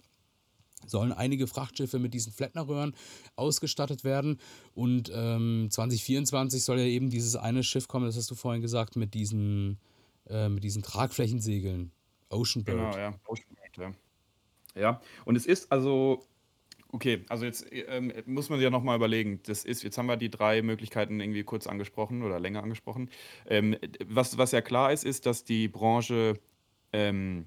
sollen einige Frachtschiffe mit diesen Flettnerröhren ausgestattet werden. Und ähm, 2024 soll ja eben dieses eine Schiff kommen, das hast du vorhin gesagt, mit diesen, äh, mit diesen Tragflächensegeln. Ocean Bird. Genau, ja. Ocean Bird, ja. Ja, und es ist also, okay, also jetzt ähm, muss man sich ja nochmal überlegen, das ist, jetzt haben wir die drei Möglichkeiten irgendwie kurz angesprochen oder länger angesprochen. Ähm, was, was ja klar ist, ist, dass die Branche ähm,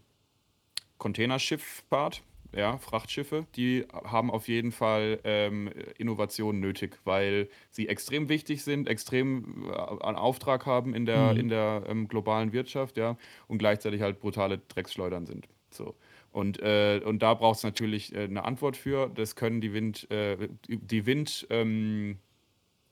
Containerschifffahrt, ja, Frachtschiffe, die haben auf jeden Fall ähm, Innovationen nötig, weil sie extrem wichtig sind, extrem äh, einen Auftrag haben in der, Mhm. in der ähm, globalen Wirtschaft, ja, und gleichzeitig halt brutale Drecksschleudern sind. So. Und, äh, und da braucht es natürlich äh, eine Antwort für. Das können die Wind, äh, die Wind, ähm,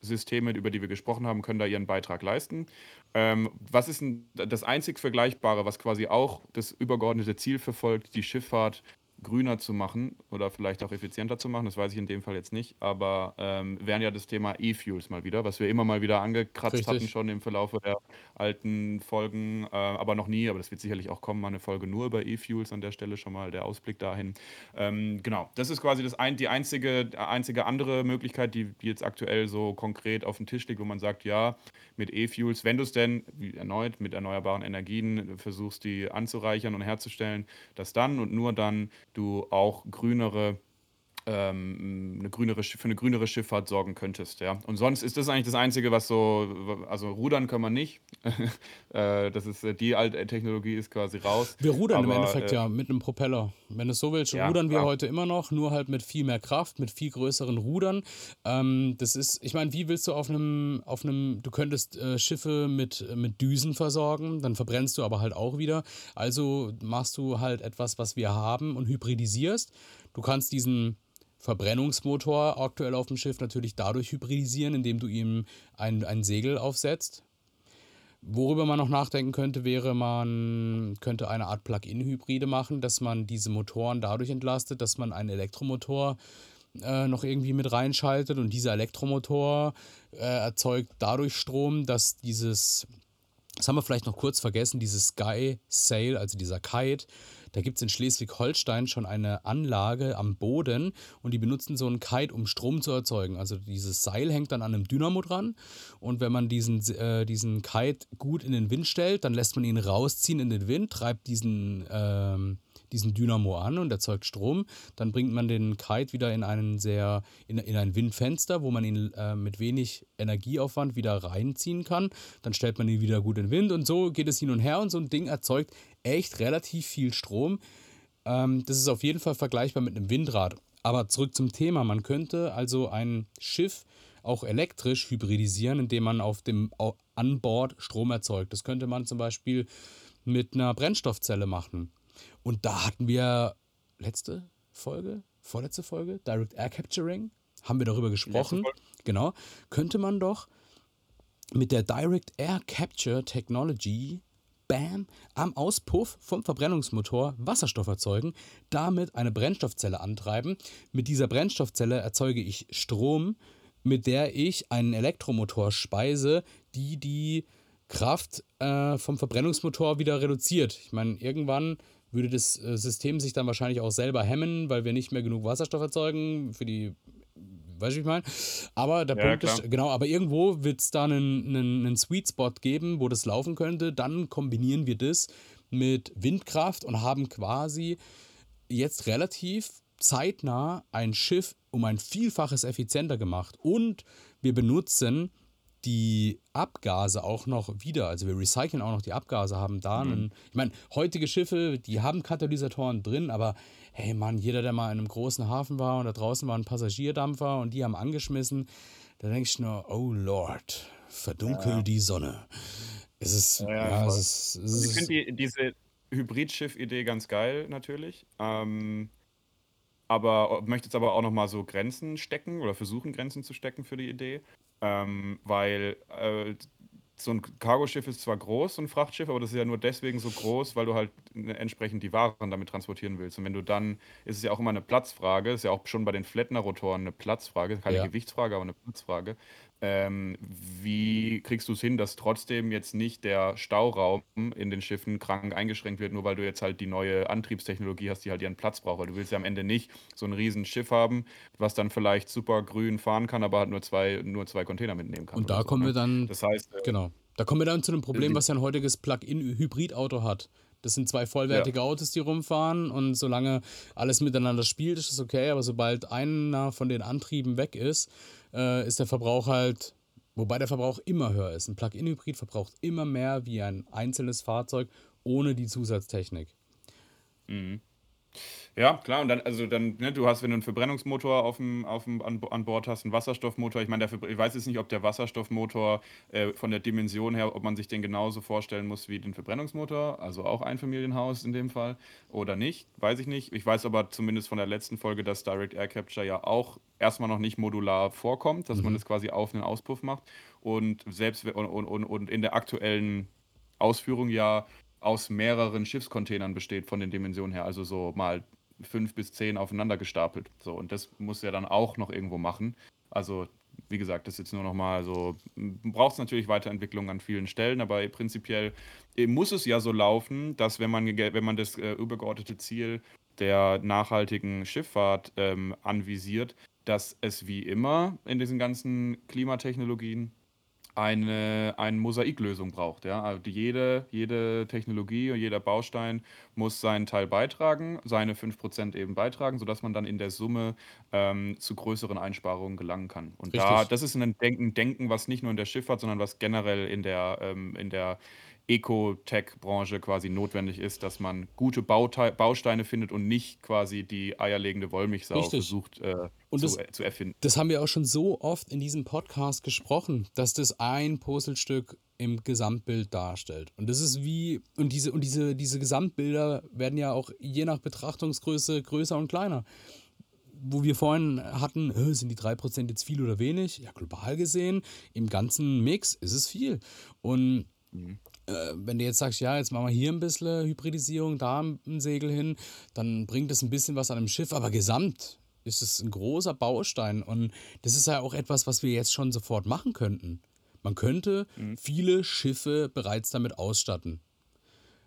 Systeme, über die wir gesprochen haben, können da ihren Beitrag leisten. Ähm, was ist denn das einzig Vergleichbare, was quasi auch das übergeordnete Ziel verfolgt, die Schifffahrt grüner zu machen oder vielleicht auch effizienter zu machen? Das weiß ich in dem Fall jetzt nicht, aber ähm, wären ja das Thema E-Fuels mal wieder, was wir immer mal wieder angekratzt hatten Richtig. schon im Verlauf der alten Folgen, äh, aber noch nie, aber das wird sicherlich auch kommen, mal eine Folge nur über E-Fuels an der Stelle schon mal der Ausblick dahin. Ähm, genau, das ist quasi das ein, die einzige, einzige andere Möglichkeit, die, die jetzt aktuell so konkret auf dem Tisch liegt, wo man sagt, ja, mit E-Fuels, wenn du es denn erneut mit erneuerbaren Energien versuchst, die anzureichern und herzustellen, dass dann und nur dann du auch grünere ähm, eine grünere, für eine grünere Schifffahrt sorgen könntest, ja. Und sonst ist das eigentlich das Einzige, was so, also rudern kann man nicht. äh, das ist, die alte Technologie ist quasi raus. Wir rudern im Aber Endeffekt äh, ja mit einem Propeller. Wenn du es so willst, ja, rudern wir klar. heute immer noch, nur halt mit viel mehr Kraft, mit viel größeren Rudern. Ähm, das ist, ich meine, wie willst du auf einem, auf einem, du könntest äh, Schiffe mit, mit Düsen versorgen, dann verbrennst du aber halt auch wieder. Also machst du halt etwas, was wir haben und hybridisierst. Du kannst diesen Verbrennungsmotor aktuell auf dem Schiff natürlich dadurch hybridisieren, indem du ihm ein, ein Segel aufsetzt. Worüber man noch nachdenken könnte, wäre, man könnte eine Art Plug-in-Hybride machen, dass man diese Motoren dadurch entlastet, dass man einen Elektromotor äh, noch irgendwie mit reinschaltet und dieser Elektromotor äh, erzeugt dadurch Strom, dass dieses, das haben wir vielleicht noch kurz vergessen, dieses Sky Sail, also dieser Kite, da gibt es in Schleswig-Holstein schon eine Anlage am Boden und die benutzen so einen Kite, um Strom zu erzeugen. Also dieses Seil hängt dann an einem Dynamo dran und wenn man diesen, äh, diesen Kite gut in den Wind stellt, dann lässt man ihn rausziehen in den Wind, treibt diesen, ähm, diesen Dynamo an und erzeugt Strom. Dann bringt man den Kite wieder in einen sehr, in, in ein Windfenster, wo man ihn äh, mit wenig Energieaufwand wieder reinziehen kann. Dann stellt man ihn wieder gut in den Wind und so geht es hin und her und so ein Ding erzeugt echt relativ viel Strom. Ähm, das ist auf jeden Fall vergleichbar mit einem Windrad. Aber zurück zum Thema. Man könnte also ein Schiff auch elektrisch hybridisieren, indem man auf dem an Bord Strom erzeugt. Das könnte man zum Beispiel mit einer Brennstoffzelle machen. Und da hatten wir letzte Folge, vorletzte Folge, Direct Air Capturing, haben wir darüber gesprochen. Genau. Könnte man doch mit der Direct Air Capture Technology, bam, am Auspuff vom Verbrennungsmotor Wasserstoff erzeugen, damit eine Brennstoffzelle antreiben. Mit dieser Brennstoffzelle erzeuge ich Strom, mit der ich einen Elektromotor speise, die die Kraft äh, vom Verbrennungsmotor wieder reduziert. Ich meine, irgendwann würde das äh, System sich dann wahrscheinlich auch selber hemmen, weil wir nicht mehr genug Wasserstoff erzeugen für die Weißt du, ich meine? Aber der Ja, Punkt ist, klar. genau, aber irgendwo wird es da einen, einen, einen Sweet Spot geben, wo das laufen könnte. Dann kombinieren wir das mit Windkraft und haben quasi jetzt relativ zeitnah ein Schiff um ein Vielfaches effizienter gemacht. Und wir benutzen die Abgase auch noch wieder. Also wir recyceln auch noch die Abgase, haben da einen. Ich meine, heutige Schiffe, die haben Katalysatoren drin, aber hey Mann, jeder, der mal in einem großen Hafen war und da draußen war ein Passagierdampfer und die haben angeschmissen, da denkst du nur, oh Lord, verdunkel die Sonne. Es ist, Ja, ja, ja, es ist, es Also ich ist finde die, diese Hybridschiff-Idee ganz geil, natürlich. Ähm, aber möchte jetzt aber auch nochmal so Grenzen stecken oder versuchen, Grenzen zu stecken für die Idee. Ähm, weil äh, so ein Cargoschiff ist zwar groß, so ein Frachtschiff, aber das ist ja nur deswegen so groß, weil du halt entsprechend die Waren damit transportieren willst. Und wenn du dann, ist es ja auch immer eine Platzfrage, ist ja auch schon bei den Flettner-Rotoren eine Platzfrage, keine ja. Gewichtsfrage, aber eine Platzfrage. Ähm, wie kriegst du es hin, dass trotzdem jetzt nicht der Stauraum in den Schiffen krank eingeschränkt wird, nur weil du jetzt halt die neue Antriebstechnologie hast, die halt ihren Platz braucht? Weil du willst ja am Ende nicht so ein riesen Schiff haben, was dann vielleicht super grün fahren kann, aber halt nur zwei, nur zwei Container mitnehmen kann. Und da so, kommen ne? wir dann, das heißt, äh, genau, da kommen wir dann zu einem Problem, was ja ein heutiges Plug-in-Hybrid-Auto hat. Das sind zwei vollwertige ja. Autos, die rumfahren und solange alles miteinander spielt, ist es okay, aber sobald einer von den Antrieben weg ist, äh, ist der Verbrauch halt, wobei der Verbrauch immer höher ist. Ein Plug-in-Hybrid verbraucht immer mehr wie ein einzelnes Fahrzeug ohne die Zusatztechnik. Mhm. Ja, klar. Und dann, also dann, ne, du hast, wenn du einen Verbrennungsmotor auf dem, auf dem, an, an Bord hast, einen Wasserstoffmotor. Ich meine, ich weiß jetzt nicht, ob der Wasserstoffmotor äh, von der Dimension her, ob man sich den genauso vorstellen muss wie den Verbrennungsmotor, also auch ein Familienhaus in dem Fall, oder nicht, weiß ich nicht. Ich weiß aber zumindest von der letzten Folge, dass Direct Air Capture ja auch erstmal noch nicht modular vorkommt, dass mhm. man das quasi auf einen Auspuff macht. Und selbst und, und, und in der aktuellen Ausführung ja aus mehreren Schiffscontainern besteht von den Dimensionen her. Also so mal fünf bis zehn aufeinander gestapelt. So, und das muss er dann auch noch irgendwo machen. Also, wie gesagt, das ist jetzt nur noch mal so, braucht es natürlich Weiterentwicklung an vielen Stellen, aber prinzipiell äh, muss es ja so laufen, dass wenn man, wenn man das äh, übergeordnete Ziel der nachhaltigen Schifffahrt ähm, anvisiert, dass es wie immer in diesen ganzen Klimatechnologien eine, eine Mosaiklösung braucht. Ja? Also jede, jede Technologie und jeder Baustein muss seinen Teil beitragen, seine 5% eben beitragen, sodass man dann in der Summe ähm, zu größeren Einsparungen gelangen kann. Und da, das ist ein Denken, Denken, was nicht nur in der Schifffahrt, sondern was generell in der, ähm, in der Eco-Tech-Branche quasi notwendig ist, dass man gute Baute Bausteine findet und nicht quasi die eierlegende Wollmilchsau Richtig. versucht äh, und das, zu, äh, zu, erfinden. Das haben wir auch schon so oft in diesem Podcast gesprochen, dass das ein Puzzlestück im Gesamtbild darstellt. Und das ist wie, und diese, und diese, diese Gesamtbilder werden ja auch je nach Betrachtungsgröße größer und kleiner wo wir vorhin hatten, sind die 3% jetzt viel oder wenig? Ja, global gesehen, im ganzen Mix ist es viel. Und mhm äh, wenn du jetzt sagst, ja, jetzt machen wir hier ein bisschen Hybridisierung, da ein Segel hin, dann bringt es ein bisschen was an einem Schiff, aber gesamt ist es ein großer Baustein und das ist ja auch etwas, was wir jetzt schon sofort machen könnten. Man könnte mhm. viele Schiffe bereits damit ausstatten.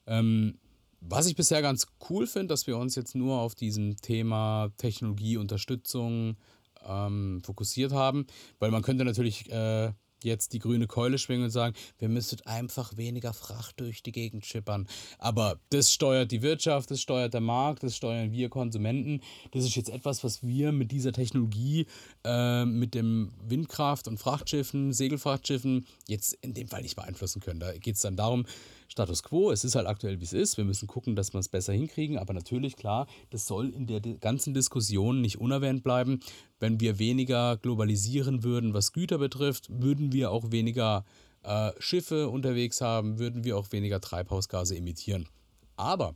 Ähm, was ich bisher ganz cool finde, dass wir uns jetzt nur auf diesem Thema Technologieunterstützung ähm, fokussiert haben, weil man könnte natürlich äh, jetzt die grüne Keule schwingen und sagen, wir müssen einfach weniger Fracht durch die Gegend schippern. Aber das steuert die Wirtschaft, das steuert der Markt, das steuern wir Konsumenten. Das ist jetzt etwas, was wir mit dieser Technologie, äh, mit dem Windkraft- und Frachtschiffen, Segelfrachtschiffen jetzt in dem Fall nicht beeinflussen können. Da geht es dann darum, Status quo, es ist halt aktuell, wie es ist. Wir müssen gucken, dass wir es besser hinkriegen. Aber natürlich, klar, das soll in der ganzen Diskussion nicht unerwähnt bleiben. Wenn wir weniger globalisieren würden, was Güter betrifft, würden wir auch weniger äh, Schiffe unterwegs haben, würden wir auch weniger Treibhausgase emittieren. Aber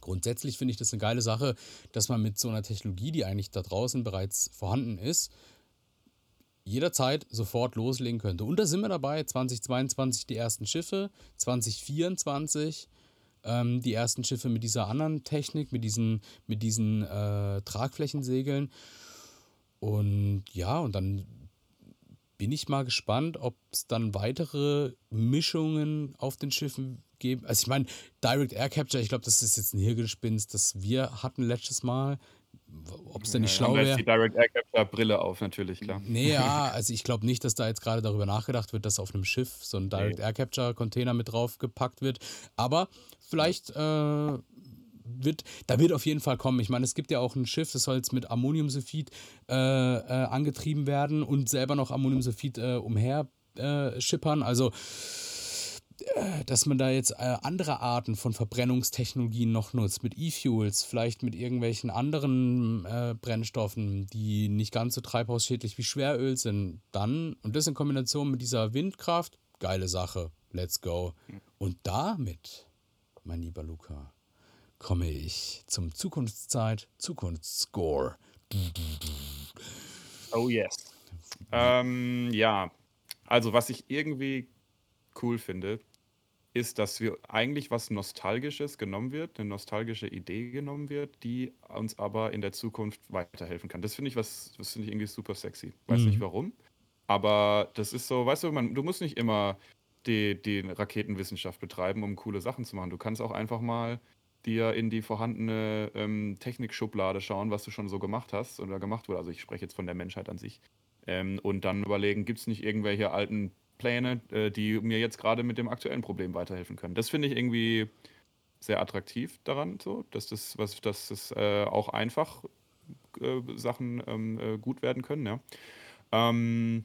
grundsätzlich finde ich das eine geile Sache, dass man mit so einer Technologie, die eigentlich da draußen bereits vorhanden ist, jederzeit sofort loslegen könnte. Und da sind wir dabei, 2022 die ersten Schiffe, 2024 ähm, die ersten Schiffe mit dieser anderen Technik, mit diesen, mit diesen äh, Tragflächensegeln. Und ja, und dann bin ich mal gespannt, ob es dann weitere Mischungen auf den Schiffen gibt. Also ich meine, Direct Air Capture, ich glaube, das ist jetzt ein Hirngespinst, das wir hatten letztes Mal ob es denn nicht schlau wäre. die Direct Air Capture Brille auf, natürlich, klar. Nee, ja, also ich glaube nicht, dass da jetzt gerade darüber nachgedacht wird, dass auf einem Schiff so ein Direct. Air Capture Container mit drauf gepackt wird. Aber vielleicht äh, wird, da wird auf jeden Fall kommen. Ich meine, es gibt ja auch ein Schiff, das soll jetzt mit Ammoniumsulfid äh, äh, angetrieben werden und selber noch Ammoniumsulfid äh, umher äh, schippern. Also dass man da jetzt äh, andere Arten von Verbrennungstechnologien noch nutzt, mit E-Fuels, vielleicht mit irgendwelchen anderen äh, Brennstoffen, die nicht ganz so treibhausschädlich wie Schweröl sind, dann, und das in Kombination mit dieser Windkraft, geile Sache, let's go. Und damit, mein lieber Luca, komme ich zum Zukunftszeit, Zukunftsscore. Oh yes. Ähm, ja, also was ich irgendwie cool finde, ist, dass wir eigentlich was Nostalgisches genommen wird, eine nostalgische Idee genommen wird, die uns aber in der Zukunft weiterhelfen kann. Das finde ich was, das finde ich irgendwie super sexy. Weiß mhm. nicht warum. Aber das ist so, weißt du, man, du musst nicht immer die, die Raketenwissenschaft betreiben, um coole Sachen zu machen. Du kannst auch einfach mal dir in die vorhandene ähm, Technikschublade schauen, was du schon so gemacht hast oder gemacht wurde. Also ich spreche jetzt von der Menschheit an sich. Ähm, und dann überlegen, gibt es nicht irgendwelche alten Pläne, äh, die mir jetzt gerade mit dem aktuellen Problem weiterhelfen können. Das finde ich irgendwie sehr attraktiv daran, so, dass das, was, dass das äh, auch einfach äh, Sachen ähm, äh, gut werden können, ja. Ähm,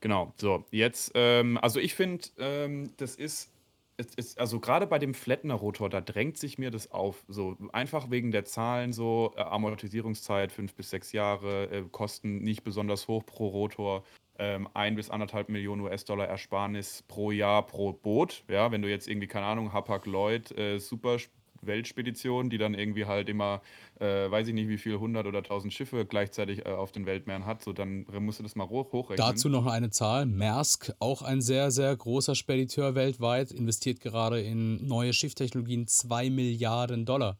genau, so, jetzt, ähm, also ich finde, ähm, das ist es ist, also gerade bei dem Flettner-Rotor, da drängt sich mir das auf. So einfach wegen der Zahlen, so äh, Amortisierungszeit fünf bis sechs Jahre, äh, Kosten nicht besonders hoch pro Rotor, ähm, ein bis anderthalb Millionen US-Dollar Ersparnis pro Jahr pro Boot. Ja, wenn du jetzt irgendwie, keine Ahnung, Hapag-Lloyd, äh, super Weltspedition, die dann irgendwie halt immer, äh, weiß ich nicht, wie viel, 100 oder 1000 Schiffe gleichzeitig äh, auf den Weltmeeren hat, so dann musst du das mal hoch, hochrechnen. Dazu noch eine Zahl. Maersk, auch ein sehr, sehr großer Spediteur weltweit, investiert gerade in neue Schifftechnologien 2 Milliarden Dollar.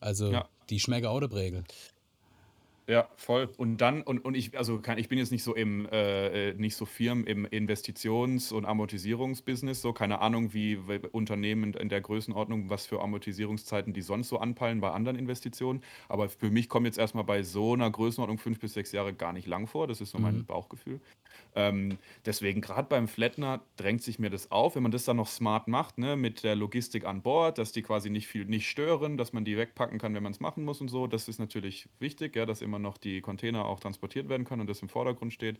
Also ja. die Schmecke Autoprägel. Ja, voll. Und dann, und, und ich, also kann, ich bin jetzt nicht so im, äh, äh, nicht so firm im Investitions- und Amortisierungsbusiness, so keine Ahnung, wie Unternehmen in der Größenordnung, was für Amortisierungszeiten die sonst so anpeilen bei anderen Investitionen. Aber für mich kommt jetzt erstmal bei so einer Größenordnung fünf bis sechs Jahre gar nicht lang vor. Das ist so mein mhm. Bauchgefühl. Ähm, deswegen, gerade beim Flattner drängt sich mir das auf, wenn man das dann noch smart macht, ne, mit der Logistik an Bord, dass die quasi nicht viel nicht stören, dass man die wegpacken kann, wenn man es machen muss und so. Das ist natürlich wichtig, ja, dass immer noch die Container auch transportiert werden können und das im Vordergrund steht.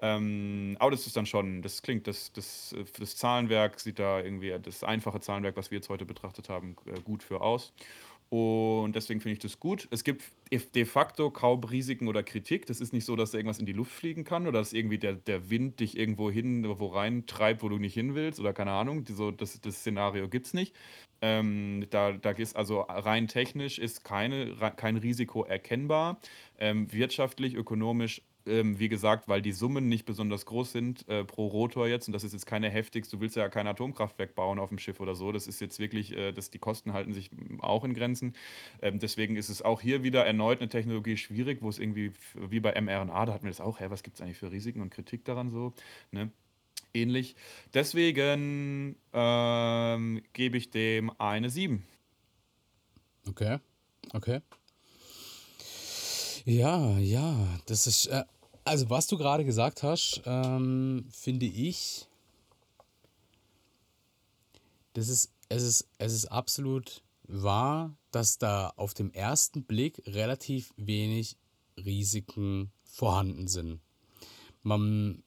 Ähm, aber das ist dann schon, das klingt, das, das, das Zahlenwerk sieht da irgendwie, das einfache Zahlenwerk, was wir jetzt heute betrachtet haben, äh, gut für aus. Und deswegen finde ich das gut. Es gibt de facto kaum Risiken oder Kritik. Das ist nicht so, dass irgendwas in die Luft fliegen kann oder dass irgendwie der, der Wind dich irgendwo hin, wo rein treibt, wo du nicht hin willst oder keine Ahnung. So, das, das Szenario gibt es nicht. Ähm, da, da ist also rein technisch ist keine, kein Risiko erkennbar. Ähm, wirtschaftlich, ökonomisch ähm, wie gesagt, weil die Summen nicht besonders groß sind äh, pro Rotor jetzt, und das ist jetzt keine heftigste, du willst ja kein Atomkraftwerk bauen auf dem Schiff oder so, das ist jetzt wirklich, äh, das, die Kosten halten sich auch in Grenzen. Ähm, deswegen ist es auch hier wieder erneut eine Technologie schwierig, wo es irgendwie, wie bei mRNA, da hatten wir das auch, hä, was gibt es eigentlich für Risiken und Kritik daran so, ne? Ähnlich. Deswegen ähm, gebe ich dem eine 7. Okay, okay. Ja, ja, das ist, äh, also, was du gerade gesagt hast, ähm, finde ich, das ist, es, ist, es ist absolut wahr, dass da auf dem ersten Blick relativ wenig Risiken vorhanden sind. Man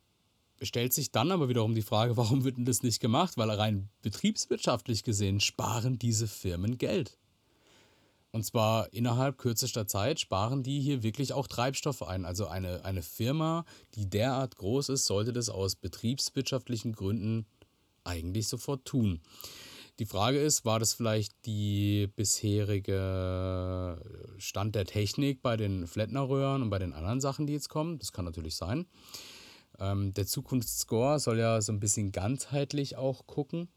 stellt sich dann aber wiederum die Frage, warum wird denn das nicht gemacht? Weil rein betriebswirtschaftlich gesehen sparen diese Firmen Geld. Und zwar innerhalb kürzester Zeit sparen die hier wirklich auch Treibstoff ein. Also eine, eine Firma, die derart groß ist, sollte das aus betriebswirtschaftlichen Gründen eigentlich sofort tun. Die Frage ist, war das vielleicht die bisherige Stand der Technik bei den Flettner-Röhren und bei den anderen Sachen, die jetzt kommen? Das kann natürlich sein. Ähm, der Zukunftsscore soll ja so ein bisschen ganzheitlich auch gucken.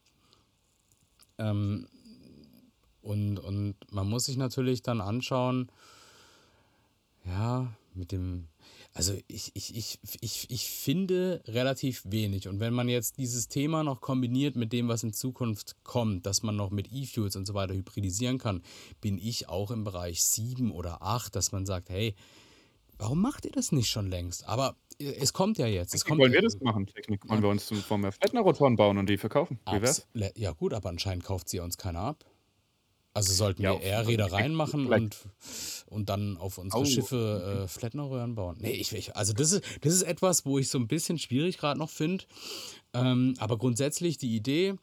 Ähm, und, und man muss sich natürlich dann anschauen, ja, mit dem, also ich, ich, ich, ich, ich finde relativ wenig. Und wenn man jetzt dieses Thema noch kombiniert mit dem, was in Zukunft kommt, dass man noch mit E-Fuels und so weiter hybridisieren kann, bin ich auch im Bereich 7 oder 8, dass man sagt, hey, warum macht ihr das nicht schon längst? Aber äh, es kommt ja jetzt. Es kommt wollen wir das machen, Technik? Wollen wir uns zum Form Flettner-Rotoren bauen und die verkaufen? Wie wär's? Ja gut, aber anscheinend kauft sie uns keiner ab. Also sollten ja, wir eher Reedereien machen und, und dann auf unsere oh. Schiffe äh, Flettnerröhren bauen. Nee, ich, ich, also das ist, das ist etwas, wo ich so ein bisschen schwierig gerade noch finde. Ähm, aber grundsätzlich die Idee,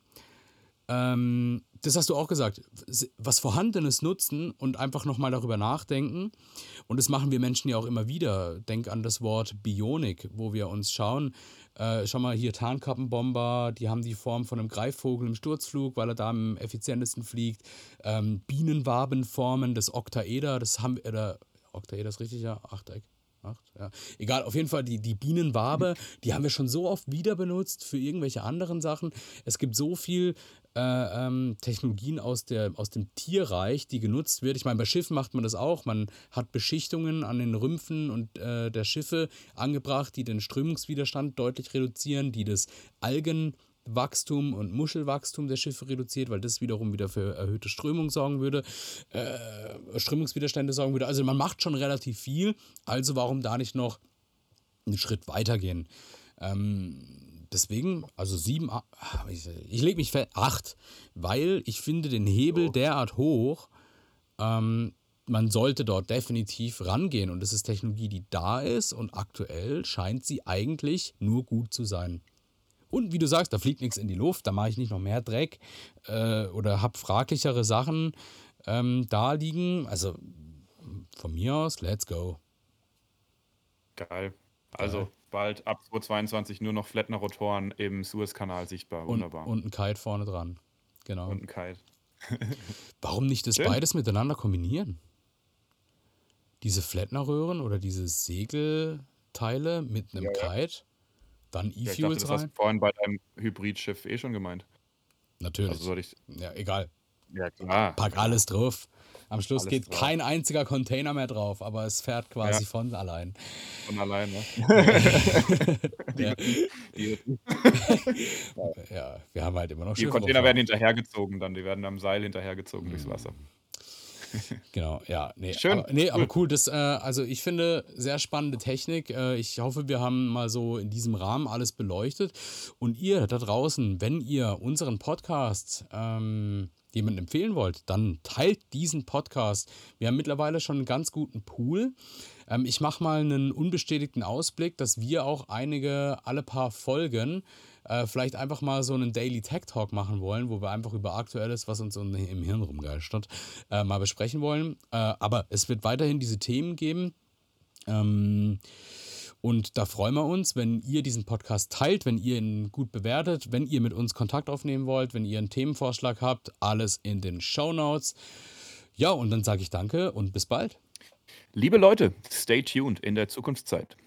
ähm, das hast du auch gesagt, was Vorhandenes nutzen und einfach nochmal darüber nachdenken. Und das machen wir Menschen ja auch immer wieder. Denk an das Wort Bionik, wo wir uns schauen, äh, schau mal hier Tarnkappenbomber, die haben die Form von einem Greifvogel im Sturzflug, weil er da am effizientesten fliegt. Ähm, Bienenwabenformen, das Oktaeder, das haben wir, oder Oktaeder ist richtig, ja, Achteck. Acht, ja. Egal, auf jeden Fall die, die Bienenwabe, die haben wir schon so oft wieder benutzt für irgendwelche anderen Sachen. Es gibt so viel äh, ähm, Technologien aus, der, aus dem Tierreich, die genutzt wird. Ich meine, bei Schiffen macht man das auch. Man hat Beschichtungen an den Rümpfen und äh, der Schiffe angebracht, die den Strömungswiderstand deutlich reduzieren, die das Algen Wachstum und Muschelwachstum der Schiffe reduziert, weil das wiederum wieder für erhöhte Strömung sorgen würde, äh, Strömungswiderstände sorgen würde. Also man macht schon relativ viel, also warum da nicht noch einen Schritt weitergehen? Ähm, deswegen, also sieben, ich, ich lege mich fest, acht, weil ich finde den Hebel oh. derart hoch, ähm, man sollte dort definitiv rangehen und es ist Technologie, die da ist und aktuell scheint sie eigentlich nur gut zu sein. Und wie du sagst, da fliegt nichts in die Luft, da mache ich nicht noch mehr Dreck äh, oder habe fraglichere Sachen ähm, da liegen. Also von mir aus, let's go. Geil. Also Geil. bald ab 2022 nur noch Flettner-Rotoren im Suezkanal sichtbar. Wunderbar. Und, und ein Kite vorne dran. Genau. Und ein Kite. Warum nicht das Schön. beides miteinander kombinieren? Diese Flettner-Röhren oder diese Segelteile mit einem ja, Kite? Dann E-Fuels ja, das hast du vorhin bei deinem Hybridschiff eh schon gemeint. Natürlich. Also soll ich. Ja, egal. Ja, klar. Pack alles drauf. Am Schluss alles geht drauf. kein einziger Container mehr drauf, aber es fährt quasi ja. von allein. Von allein, ne? ja. ja, wir haben halt immer noch Die Container werden hinterhergezogen dann, die werden am Seil hinterhergezogen mhm. durchs Wasser. genau, ja. Nee, Schön. Aber, nee, cool. aber cool. Das, äh, also ich finde, sehr spannende Technik. Äh, ich hoffe, wir haben mal so in diesem Rahmen alles beleuchtet. Und ihr da draußen, wenn ihr unseren Podcast ähm, jemandem empfehlen wollt, dann teilt diesen Podcast. Wir haben mittlerweile schon einen ganz guten Pool. Ähm, ich mache mal einen unbestätigten Ausblick, dass wir auch einige, alle paar Folgen äh, vielleicht einfach mal so einen Daily Tech Talk machen wollen, wo wir einfach über Aktuelles, was uns im Hirn rumgeistert, äh, mal besprechen wollen. Äh, aber es wird weiterhin diese Themen geben. Ähm, und da freuen wir uns, wenn ihr diesen Podcast teilt, wenn ihr ihn gut bewertet, wenn ihr mit uns Kontakt aufnehmen wollt, wenn ihr einen Themenvorschlag habt, alles in den Show Notes. Ja, und dann sage ich danke und bis bald. Liebe Leute, stay tuned in der Zukunftszeit.